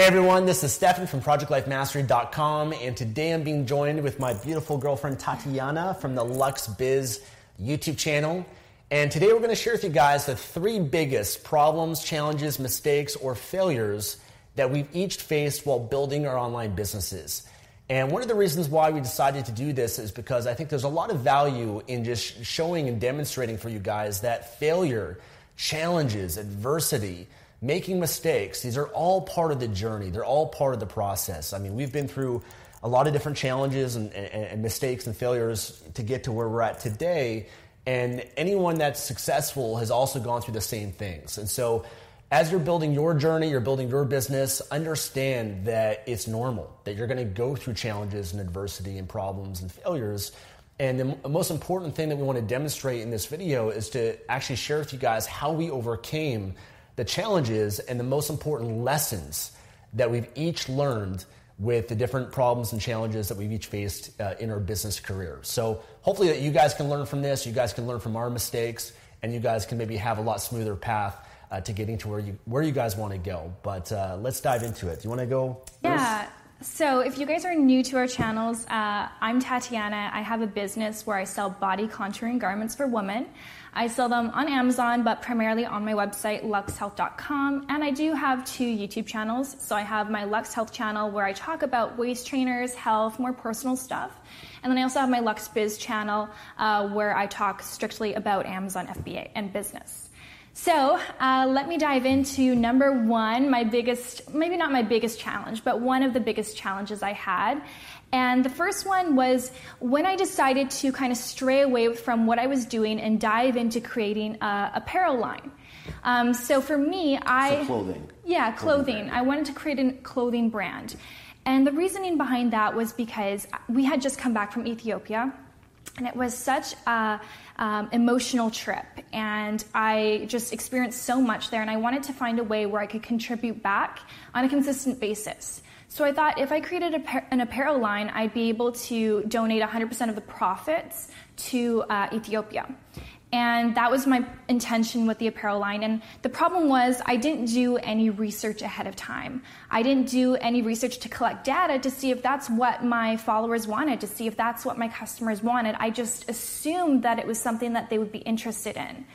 Hey everyone, this is Stefan from ProjectLifeMastery.com, and today I'm being joined with my beautiful girlfriend Tatiana from the Luxx Biz YouTube channel. And today we're going to share with you guys the three biggest problems, challenges, mistakes, or failures that we've each faced while building our online businesses. And one of the reasons why we decided to do this is because I think there's a lot of value in just showing and demonstrating for you guys that failure, challenges, adversity, making mistakes, these are all part of the journey. They're all part of the process. I mean, we've been through a lot of different challenges and, and, and, mistakes and failures to get to where we're at today. And anyone that's successful has also gone through the same things. And so, as you're building your journey, you're building your business, understand that it's normal, that you're going to go through challenges and adversity and problems and failures. And the most important thing that we want to demonstrate in this video is to actually share with you guys how we overcame the challenges and the most important lessons that we've each learned with the different problems and challenges that we've each faced uh, in our business career. So hopefully that you guys can learn from this, you guys can learn from our mistakes, and you guys can maybe have a lot smoother path uh, to getting to where you where you guys want to go. But uh, let's dive into it. Do you want to go? Yeah. So, if you guys are new to our channels, uh, I'm Tatiana. I have a business where I sell body contouring garments for women. I sell them on Amazon, but primarily on my website, luxxhealth.com. And I do have two YouTube channels. So I have my Luxx Health channel where I talk about waist trainers, health, more personal stuff. And then I also have my Luxx Biz channel uh, where I talk strictly about Amazon FBA and business. So uh, let me dive into number one, my biggest, maybe not my biggest challenge, but one of the biggest challenges I had. And the first one was when I decided to kind of stray away from what I was doing and dive into creating a apparel line. Um, so for me, I. So clothing. Yeah, clothing. clothing I wanted to create a clothing brand. And the reasoning behind that was because we had just come back from Ethiopia. And it was such a um, emotional trip. And I just experienced so much there. And I wanted to find a way where I could contribute back on a consistent basis. So I thought if I created an apparel line, I'd be able to donate 100% of the profits to uh, Ethiopia. And that was my intention with the apparel line. And the problem was, I didn't do any research ahead of time. I didn't do any research to collect data to see if that's what my followers wanted, to see if that's what my customers wanted. I just assumed that it was something that they would be interested in.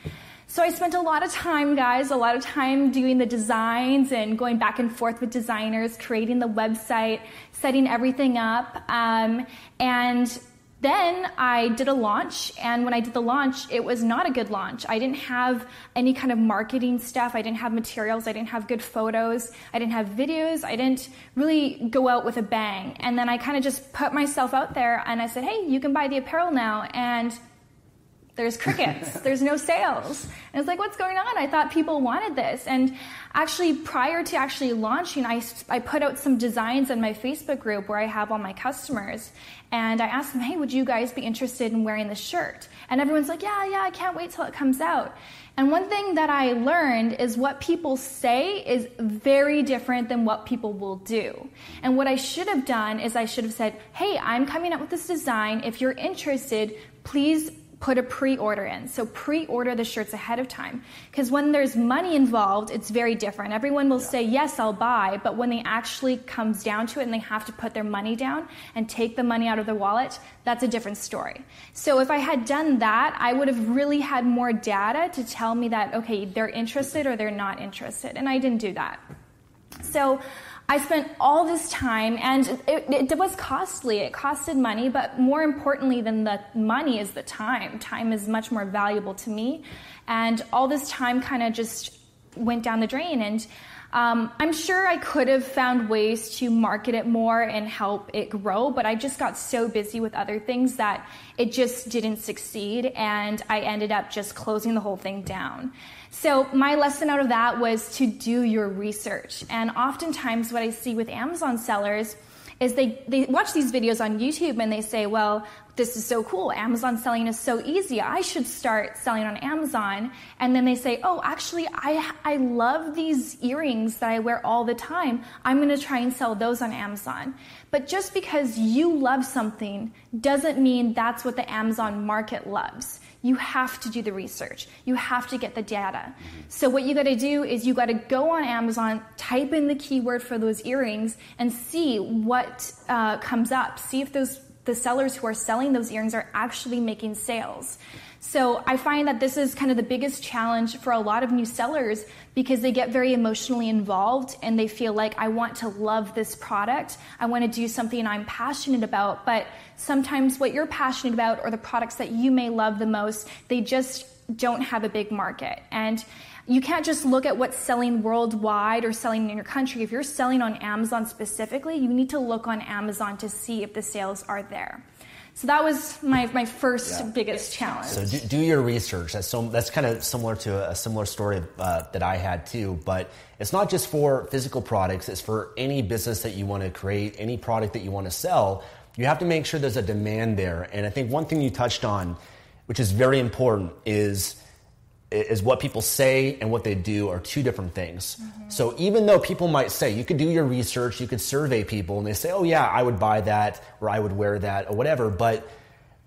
So I spent a lot of time, guys, a lot of time doing the designs and going back and forth with designers, creating the website, setting everything up. Um, and then I did a launch, and when I did the launch, it was not a good launch. I didn't have any kind of marketing stuff. I didn't have materials. I didn't have good photos. I didn't have videos. I didn't really go out with a bang. And then I kind of just put myself out there and I said, hey, you can buy the apparel now. And there's crickets. there's no sales. And it's like, what's going on? I thought people wanted this. And actually, prior to actually launching, I, I put out some designs in my Facebook group where I have all my customers. And I asked them, hey, would you guys be interested in wearing this shirt? And everyone's like, yeah, yeah, I can't wait till it comes out. And one thing that I learned is what people say is very different than what people will do. And what I should have done is I should have said, hey, I'm coming up with this design. If you're interested, please put a pre-order in. So pre-order the shirts ahead of time. Because when there's money involved, it's very different. Everyone will yeah. say, yes, I'll buy, but when they actually comes down to it and they have to put their money down and take the money out of their wallet, that's a different story. So if I had done that, I would have really had more data to tell me that, okay, they're interested or they're not interested. And I didn't do that. So I spent all this time, and it, it, was costly. It costed money, but more importantly than the money is the time. Time is much more valuable to me, and all this time kind of just went down the drain. And um, I'm sure I could have found ways to market it more and help it grow, but I just got so busy with other things that it just didn't succeed, and I ended up just closing the whole thing down. So my lesson out of that was to do your research. And oftentimes what I see with Amazon sellers is they, they watch these videos on YouTube and they say, well, this is so cool. Amazon selling is so easy. I should start selling on Amazon. And then they say, oh, actually, I, I love these earrings that I wear all the time. I'm going to try and sell those on Amazon. But just because you love something doesn't mean that's what the Amazon market loves. You have to do the research. You have to get the data. So what you got to do is you got to go on Amazon, type in the keyword for those earrings, and see what uh, comes up. See if those the sellers who are selling those earrings are actually making sales. So I find that this is kind of the biggest challenge for a lot of new sellers because they get very emotionally involved and they feel like I want to love this product. I want to do something I'm passionate about, but sometimes what you're passionate about or the products that you may love the most, they just don't have a big market. And you can't just look at what's selling worldwide or selling in your country. If you're selling on Amazon specifically, you need to look on Amazon to see if the sales are there. So that was my, my first yeah. biggest challenge. So do, do, your research. That's so that's kind of similar to a similar story uh, that I had too. But it's not just for physical products. It's for any business that you want to create, any product that you want to sell. You have to make sure there's a demand there. And I think one thing you touched on, which is very important, is is what people say and what they do are two different things. Mm-hmm. So even though people might say, you could do your research, you could survey people, and they say, oh, yeah, I would buy that, or I would wear that, or whatever. But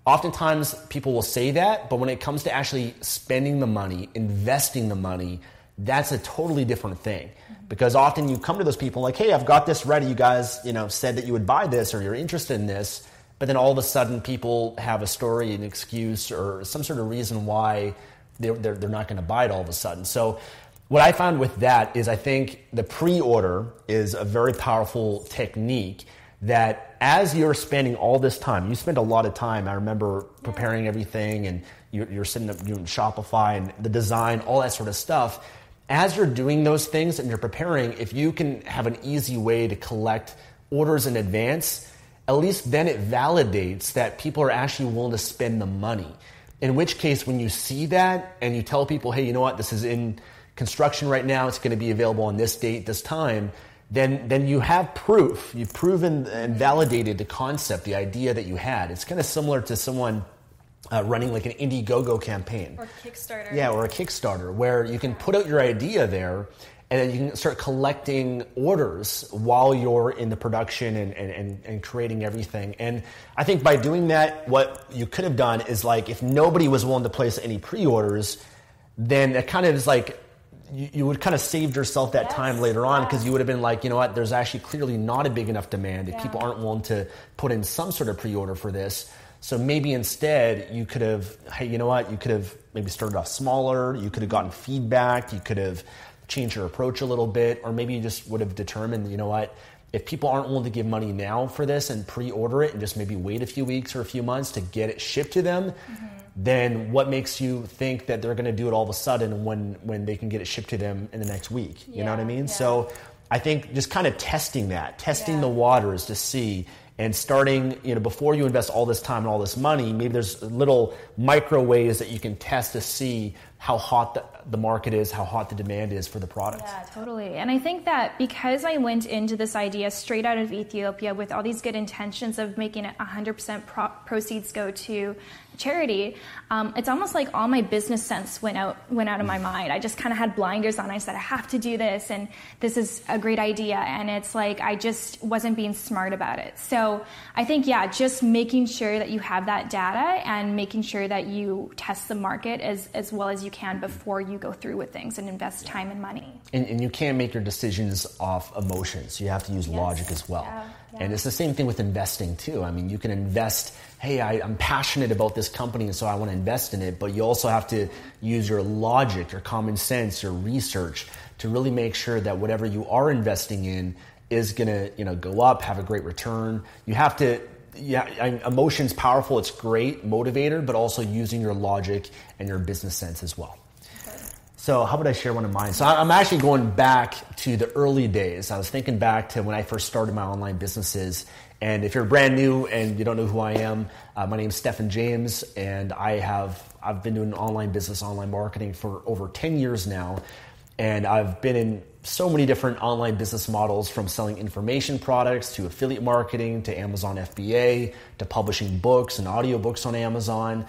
oftentimes people will say that, but when it comes to actually spending the money, investing the money, that's a totally different thing. Mm-hmm. Because often you come to those people like, hey, I've got this ready. You guys, you know, said that you would buy this or you're interested in this. But then all of a sudden people have a story, an excuse, or some sort of reason why they're, they're, they're not going to buy it all of a sudden. So what I found with that is I think the pre-order is a very powerful technique that as you're spending all this time, you spend a lot of time. I remember preparing everything and you're, you're sitting up doing Shopify and the design, all that sort of stuff. As you're doing those things and you're preparing, if you can have an easy way to collect orders in advance, at least then it validates that people are actually willing to spend the money. In which case, when you see that and you tell people, hey, you know what, this is in construction right now, it's going to be available on this date, this time, then, then you have proof. You've proven and validated the concept, the idea that you had. It's kind of similar to someone uh, running like an Indiegogo campaign. Or Kickstarter. Yeah, or a Kickstarter, where you can put out your idea there and then you can start collecting orders while you're in the production and, and, and, creating everything. And I think by doing that, what you could have done is like if nobody was willing to place any pre-orders, then it kind of is like you, you would kind of saved yourself that yes, time later on because yeah. you would have been like, you know what, there's actually clearly not a big enough demand if yeah. people aren't willing to put in some sort of pre-order for this. So maybe instead you could have, hey, you know what, you could have maybe started off smaller, you could have gotten feedback, you could have change your approach a little bit, or maybe you just would have determined, you know what, if people aren't willing to give money now for this and pre-order it and just maybe wait a few weeks or a few months to get it shipped to them, mm-hmm. then what makes you think that they're going to do it all of a sudden when when they can get it shipped to them in the next week? You yeah, know what I mean? Yeah. So I think just kind of testing that, testing yeah. the waters to see and starting, you know, before you invest all this time and all this money, maybe there's little micro ways that you can test to see how hot the, the market is, how hot the demand is for the product. Yeah, totally. And I think that because I went into this idea straight out of Ethiopia with all these good intentions of making it 100% pro- proceeds go to charity, um, it's almost like all my business sense went out went out of my mind. I just kind of had blinders on. I said I have to do this, and this is a great idea. And it's like I just wasn't being smart about it. So I think yeah, just making sure that you have that data and making sure that you test the market as as well as you can before you go through with things and invest time and money. And, and you can't make your decisions off emotions. You have to use yes. logic as well. Yeah, yeah. And it's the same thing with investing too. I mean, you can invest hey, I, am passionate about this company and so I want to invest in it. But you also have to use your logic, your common sense, your research to really make sure that whatever you are investing in is going to you know go up, have a great return. You have to yeah, emotion's powerful. It's great motivator, but also using your logic and your business sense as well. So, how about I share one of mine? So, I'm actually going back to the early days. I was thinking back to when I first started my online businesses and if you're brand new and you don't know who I am, uh, my name is Stefan James, and I have I've been doing online business, online marketing for over 10 years now, and I've been in so many different online business models from selling information products to affiliate marketing to Amazon FBA to publishing books and audiobooks on Amazon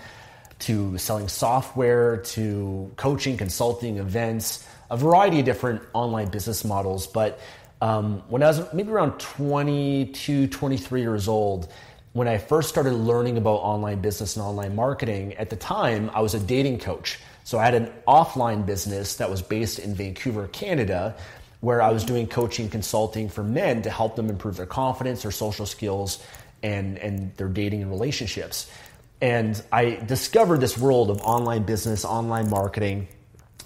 to selling software to coaching, consulting, events, a variety of different online business models, but um, when I was maybe around 22, 23 years old, when I first started learning about online business and online marketing, at the time I was a dating coach. So I had an offline business that was based in Vancouver, Canada, where I was doing coaching consulting for men to help them improve their confidence, their social skills, and, and their dating and relationships. And I discovered this world of online business, online marketing.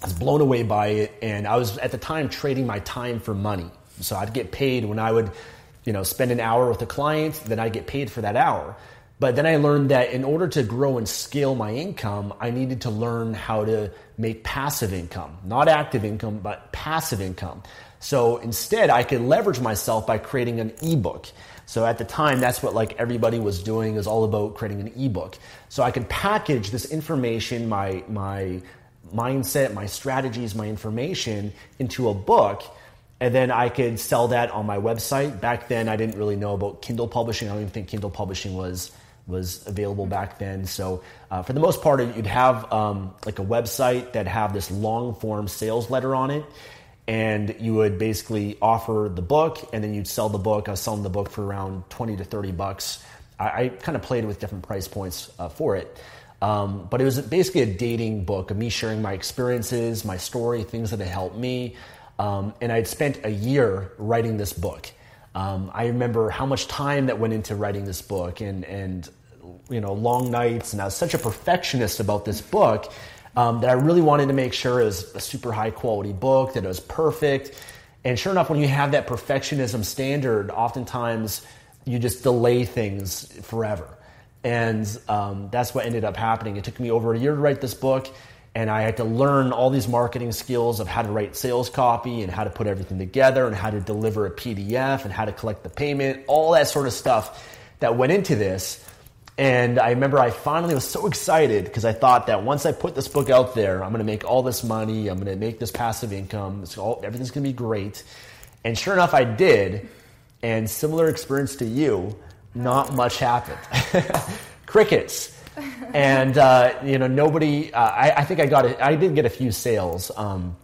I was blown away by it. And I was at the time trading my time for money. So I'd get paid when I would, you know, spend an hour with a client, then I'd get paid for that hour. But then I learned that in order to grow and scale my income, I needed to learn how to make passive income, not active income, but passive income. So instead, I could leverage myself by creating an ebook. So at the time, that's what like everybody was doing is all about creating an ebook. So I could package this information, my my mindset, my strategies, my information into a book and then I could sell that on my website. Back then, I didn't really know about Kindle publishing. I don't even think Kindle publishing was was available back then. So uh, for the most part, you'd have um, like a website that have this long form sales letter on it, and you would basically offer the book, and then you'd sell the book. I was selling the book for around twenty to thirty bucks. I, I kind of played with different price points uh, for it. Um, but it was basically a dating book of me sharing my experiences, my story, things that had helped me. Um, and I'd spent a year writing this book. Um, I remember how much time that went into writing this book and, and you know, long nights. And I was such a perfectionist about this book um, that I really wanted to make sure it was a super high quality book, that it was perfect. And sure enough, when you have that perfectionism standard, oftentimes you just delay things forever. And um, that's what ended up happening. It took me over a year to write this book and I had to learn all these marketing skills of how to write sales copy and how to put everything together and how to deliver a PDF and how to collect the payment, all that sort of stuff that went into this. And I remember I finally was so excited because I thought that once I put this book out there, I'm going to make all this money, I'm going to make this passive income, all, everything's going to be great. And sure enough, I did. And similar experience to you, not much happened. Crickets and uh, you know nobody. Uh, I, I, think I got it. I did get a few sales, um,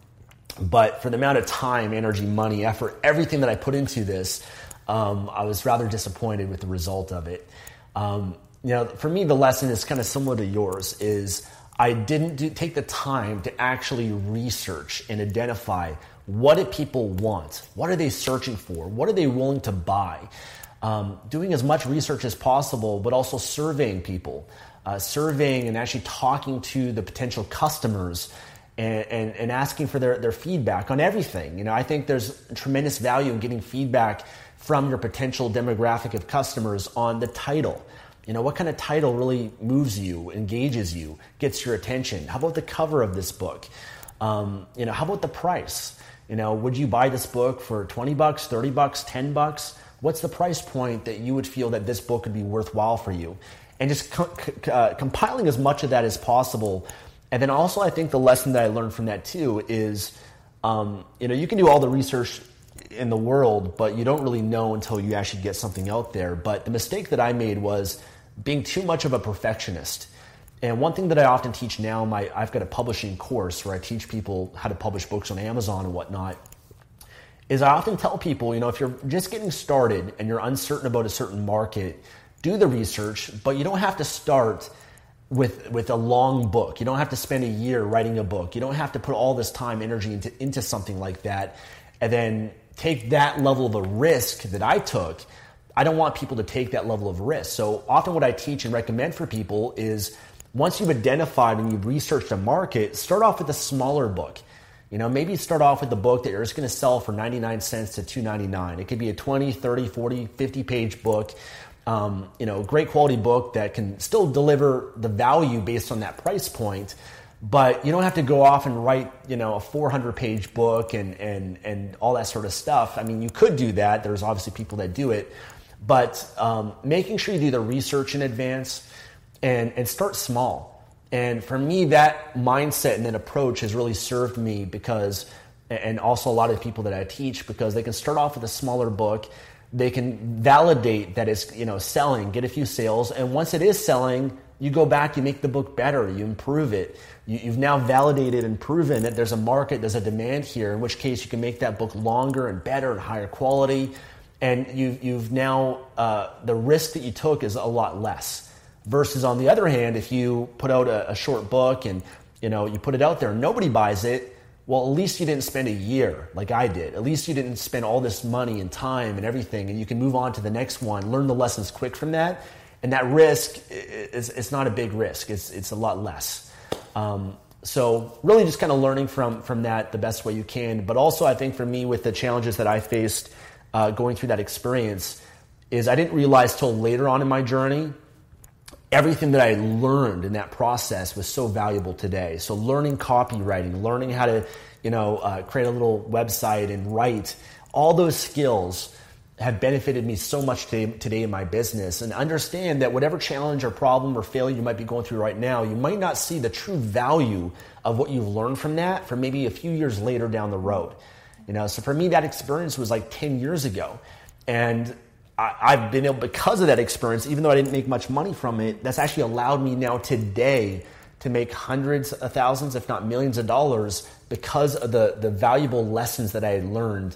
but for the amount of time, energy, money, effort, everything that I put into this, um, I was rather disappointed with the result of it. Um, you know, for me, the lesson is kind of similar to yours. Is I didn't do, take the time to actually research and identify what do people want, what are they searching for, what are they willing to buy. Um, doing as much research as possible, but also surveying people uh, surveying and actually talking to the potential customers and, and, and, asking for their, their feedback on everything. You know, I think there's tremendous value in getting feedback from your potential demographic of customers on the title. You know, what kind of title really moves you, engages you, gets your attention? How about the cover of this book? Um, you know, how about the price? You know, would you buy this book for 20 bucks, 30 bucks, 10 bucks? What's the price point that you would feel that this book would be worthwhile for you? And just co- uh, compiling as much of that as possible. And then also, I think the lesson that I learned from that too is, um, you know, you can do all the research in the world, but you don't really know until you actually get something out there. But the mistake that I made was being too much of a perfectionist. And one thing that I often teach now, my I've got a publishing course where I teach people how to publish books on Amazon and whatnot. Is I often tell people, you know, if you're just getting started and you're uncertain about a certain market, do the research, but you don't have to start with with a long book. You don't have to spend a year writing a book. You don't have to put all this time, energy into, into something like that, and then take that level of a risk that I took. I don't want people to take that level of risk. So often, what I teach and recommend for people is once you've identified and you've researched a market, start off with a smaller book. You know, maybe start off with a book that you're just going to sell for 99 cents to 2.99. It could be a 20, 30, 40, 50 page book. Um, you know, great quality book that can still deliver the value based on that price point. But you don't have to go off and write, you know, a 400 page book and, and, and all that sort of stuff. I mean, you could do that. There's obviously people that do it. But um, making sure you do the research in advance, and, and start small. And for me, that mindset and that approach has really served me because, and also a lot of people that I teach, because they can start off with a smaller book. They can validate that it's you know selling, get a few sales, and once it is selling, you go back, you make the book better, you improve it. You, have now validated and proven that there's a market, there's a demand here. In which case, you can make that book longer and better and higher quality, and you, you've now uh, the risk that you took is a lot less. Versus on the other hand, if you put out a, a short book and you know you put it out there, nobody buys it. Well, at least you didn't spend a year like I did. At least you didn't spend all this money and time and everything, and you can move on to the next one, learn the lessons quick from that, and that risk is it's not a big risk. It's it's a lot less. Um, so really, just kind of learning from from that the best way you can. But also, I think for me, with the challenges that I faced uh, going through that experience, is I didn't realize till later on in my journey everything that I learned in that process was so valuable today. So learning copywriting, learning how to, you know, uh, create a little website and write, all those skills have benefited me so much today, today in my business. And understand that whatever challenge or problem or failure you might be going through right now, you might not see the true value of what you've learned from that for maybe a few years later down the road. You know, so for me, that experience was like 10 years ago. And I, have been able, because of that experience, even though I didn't make much money from it, that's actually allowed me now today to make hundreds of thousands, if not millions of dollars because of the, the valuable lessons that I had learned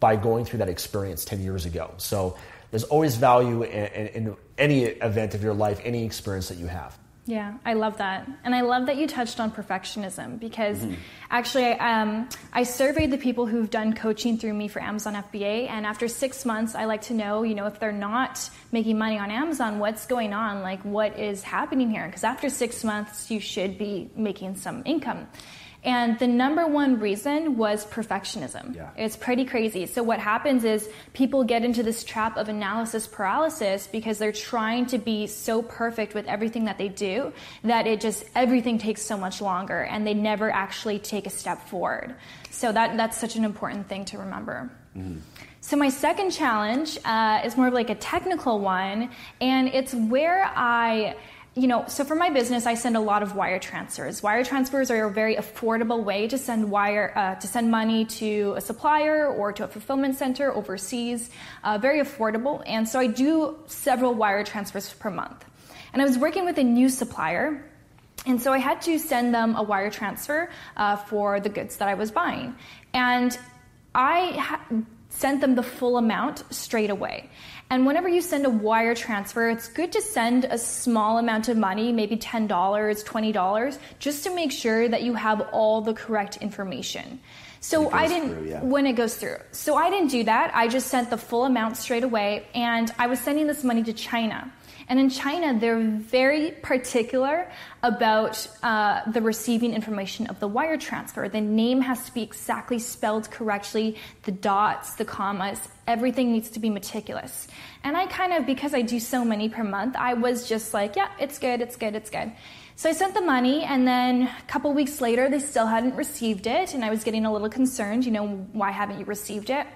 by going through that experience 10 years ago. So there's always value in, in, in any event of your life, any experience that you have. Yeah, I love that. And I love that you touched on perfectionism because mm-hmm. actually, um, I surveyed the people who've done coaching through me for Amazon FBA. And after six months, I like to know, you know, if they're not making money on Amazon, what's going on? Like, what is happening here? Because after six months, you should be making some income. And the number one reason was perfectionism. Yeah. It's pretty crazy. So what happens is people get into this trap of analysis paralysis because they're trying to be so perfect with everything that they do that it just everything takes so much longer and they never actually take a step forward. So that that's such an important thing to remember. Mm-hmm. So my second challenge uh, is more of like a technical one, and it's where I you know, so for my business, I send a lot of wire transfers. Wire transfers are a very affordable way to send wire uh, to send money to a supplier or to a fulfillment center overseas. Uh, very affordable, and so I do several wire transfers per month. And I was working with a new supplier, and so I had to send them a wire transfer uh, for the goods that I was buying, and I ha- sent them the full amount straight away. And whenever you send a wire transfer, it's good to send a small amount of money, maybe $10, $20, just to make sure that you have all the correct information. So I didn't through, yeah. when it goes through. So I didn't do that. I just sent the full amount straight away and I was sending this money to China. And in China, they're very particular about uh, the receiving information of the wire transfer. The name has to be exactly spelled correctly, the dots, the commas, everything needs to be meticulous. And I kind of, because I do so many per month, I was just like, yeah, it's good, it's good, it's good. So I sent the money, and then a couple weeks later, they still hadn't received it, and I was getting a little concerned. You know, why haven't you received it?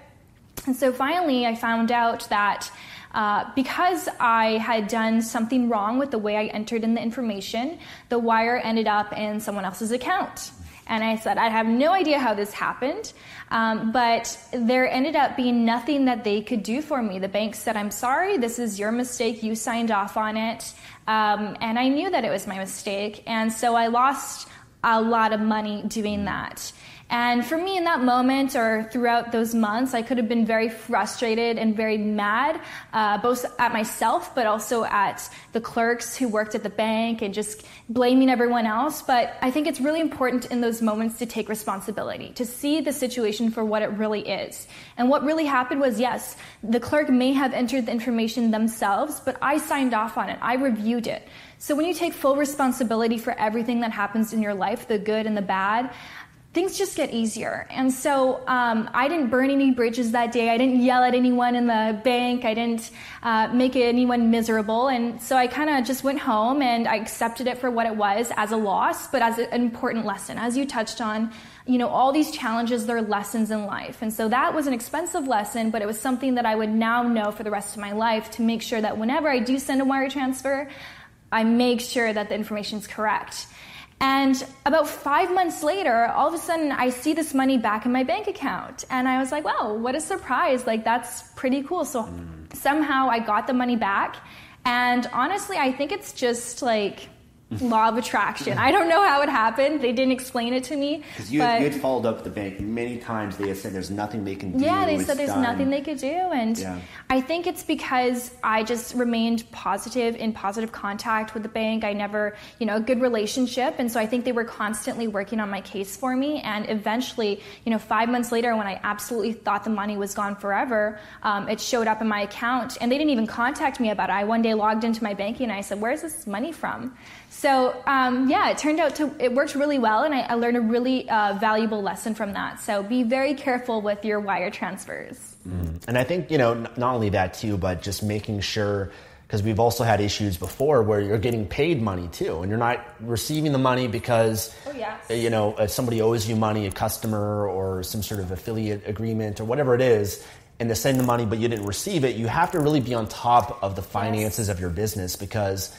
And so finally, I found out that uh, because I had done something wrong with the way I entered in the information, the wire ended up in someone else's account. And I said, I have no idea how this happened, um, but there ended up being nothing that they could do for me. The bank said, I'm sorry, this is your mistake, you signed off on it. Um, and I knew that it was my mistake, and so I lost a lot of money doing that. And for me, in that moment or throughout those months, I could have been very frustrated and very mad, uh, both at myself, but also at the clerks who worked at the bank and just blaming everyone else. But I think it's really important in those moments to take responsibility, to see the situation for what it really is. And what really happened was yes, the clerk may have entered the information themselves, but I signed off on it, I reviewed it. So when you take full responsibility for everything that happens in your life, the good and the bad, things just get easier. And so um, I didn't burn any bridges that day. I didn't yell at anyone in the bank. I didn't uh, make anyone miserable. And so I kind of just went home and I accepted it for what it was as a loss, but as an important lesson. As you touched on, you know, all these challenges, they're lessons in life. And so that was an expensive lesson, but it was something that I would now know for the rest of my life to make sure that whenever I do send a wire transfer, I make sure that the information is correct. And about five months later, all of a sudden, I see this money back in my bank account. And I was like, wow, what a surprise. Like, that's pretty cool. So mm. somehow I got the money back. And honestly, I think it's just like, law of attraction. I don't know how it happened. They didn't explain it to me. Because you, had followed up the bank many times. They had said there's nothing they can do. Yeah, they said there's done. nothing they could do. And yeah. I think it's because I just remained positive, in positive contact with the bank. I never, you know, a good relationship. And so I think they were constantly working on my case for me. And eventually, you know, five months later, when I absolutely thought the money was gone forever, um, it showed up in my account. And they didn't even contact me about it. I one day logged into my banking and I said, Where's this money from? So um, yeah, it turned out to it worked really well, and I, I learned a really uh, valuable lesson from that. So be very careful with your wire transfers. Mm. And I think you know not only that too, but just making sure because we've also had issues before where you're getting paid money too, and you're not receiving the money because oh, yes. you know somebody owes you money, a customer or some sort of affiliate agreement or whatever it is. And to send the money, but you didn't receive it, you have to really be on top of the finances yes. of your business because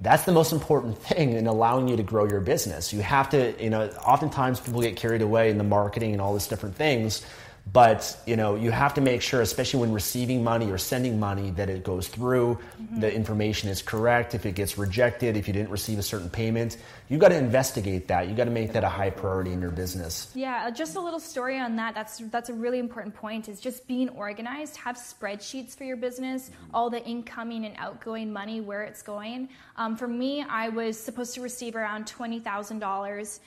that's the most important thing in allowing you to grow your business. You have to, you know, oftentimes people get carried away in the marketing and all these different things but you know, you have to make sure, especially when receiving money or sending money, that it goes through, mm-hmm. the information is correct. If it gets rejected, if you didn't receive a certain payment, you've got to investigate that. You've got to make that a high priority in your business. Yeah, uh, just a little story on that. That's that's a really important point. Is just being organized. Have spreadsheets for your business, all the incoming and outgoing money, where it's going. Um, for me, I was supposed to receive around twenty thousand um, dollars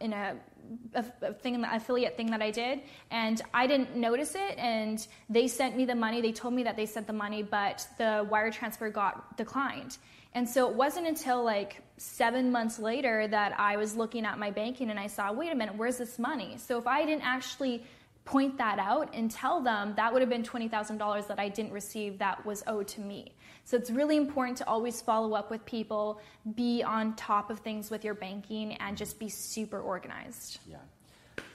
in a thing, the affiliate thing that I did, and I didn't notice it. And they sent me the money. They told me that they sent the money, but the wire transfer got declined. And so it wasn't until like seven months later that I was looking at my banking and I saw, wait a minute, where's this money? So if I didn't actually point that out and tell them that would have been $20,000 that I didn't receive that was owed to me. So it's really important to always follow up with people, be on top of things with your banking, and just be super organized. Yeah.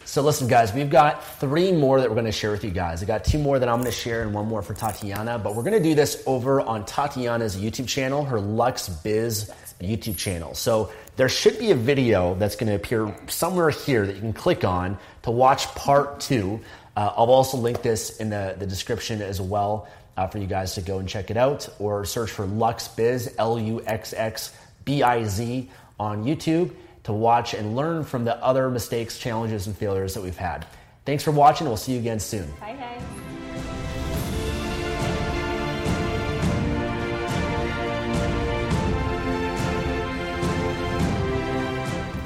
So listen, guys, we've got three more that we're going to share with you guys. I got two more that I'm going to share and one more for Tatiana, but we're going to do this over on Tatiana's YouTube channel, her Luxx Biz YouTube channel. So there should be a video that's going to appear somewhere here that you can click on to watch part two. Uh, I'll also link this in the, the description as well uh, for you guys to go and check it out or search for Luxx Biz, L U X X B I Z on YouTube to watch and learn from the other mistakes, challenges, and failures that we've had. Thanks for watching. We'll see you again soon. Bye, guys.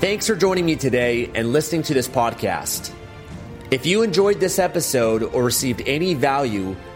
Thanks for joining me today and listening to this podcast. If you enjoyed this episode or received any value,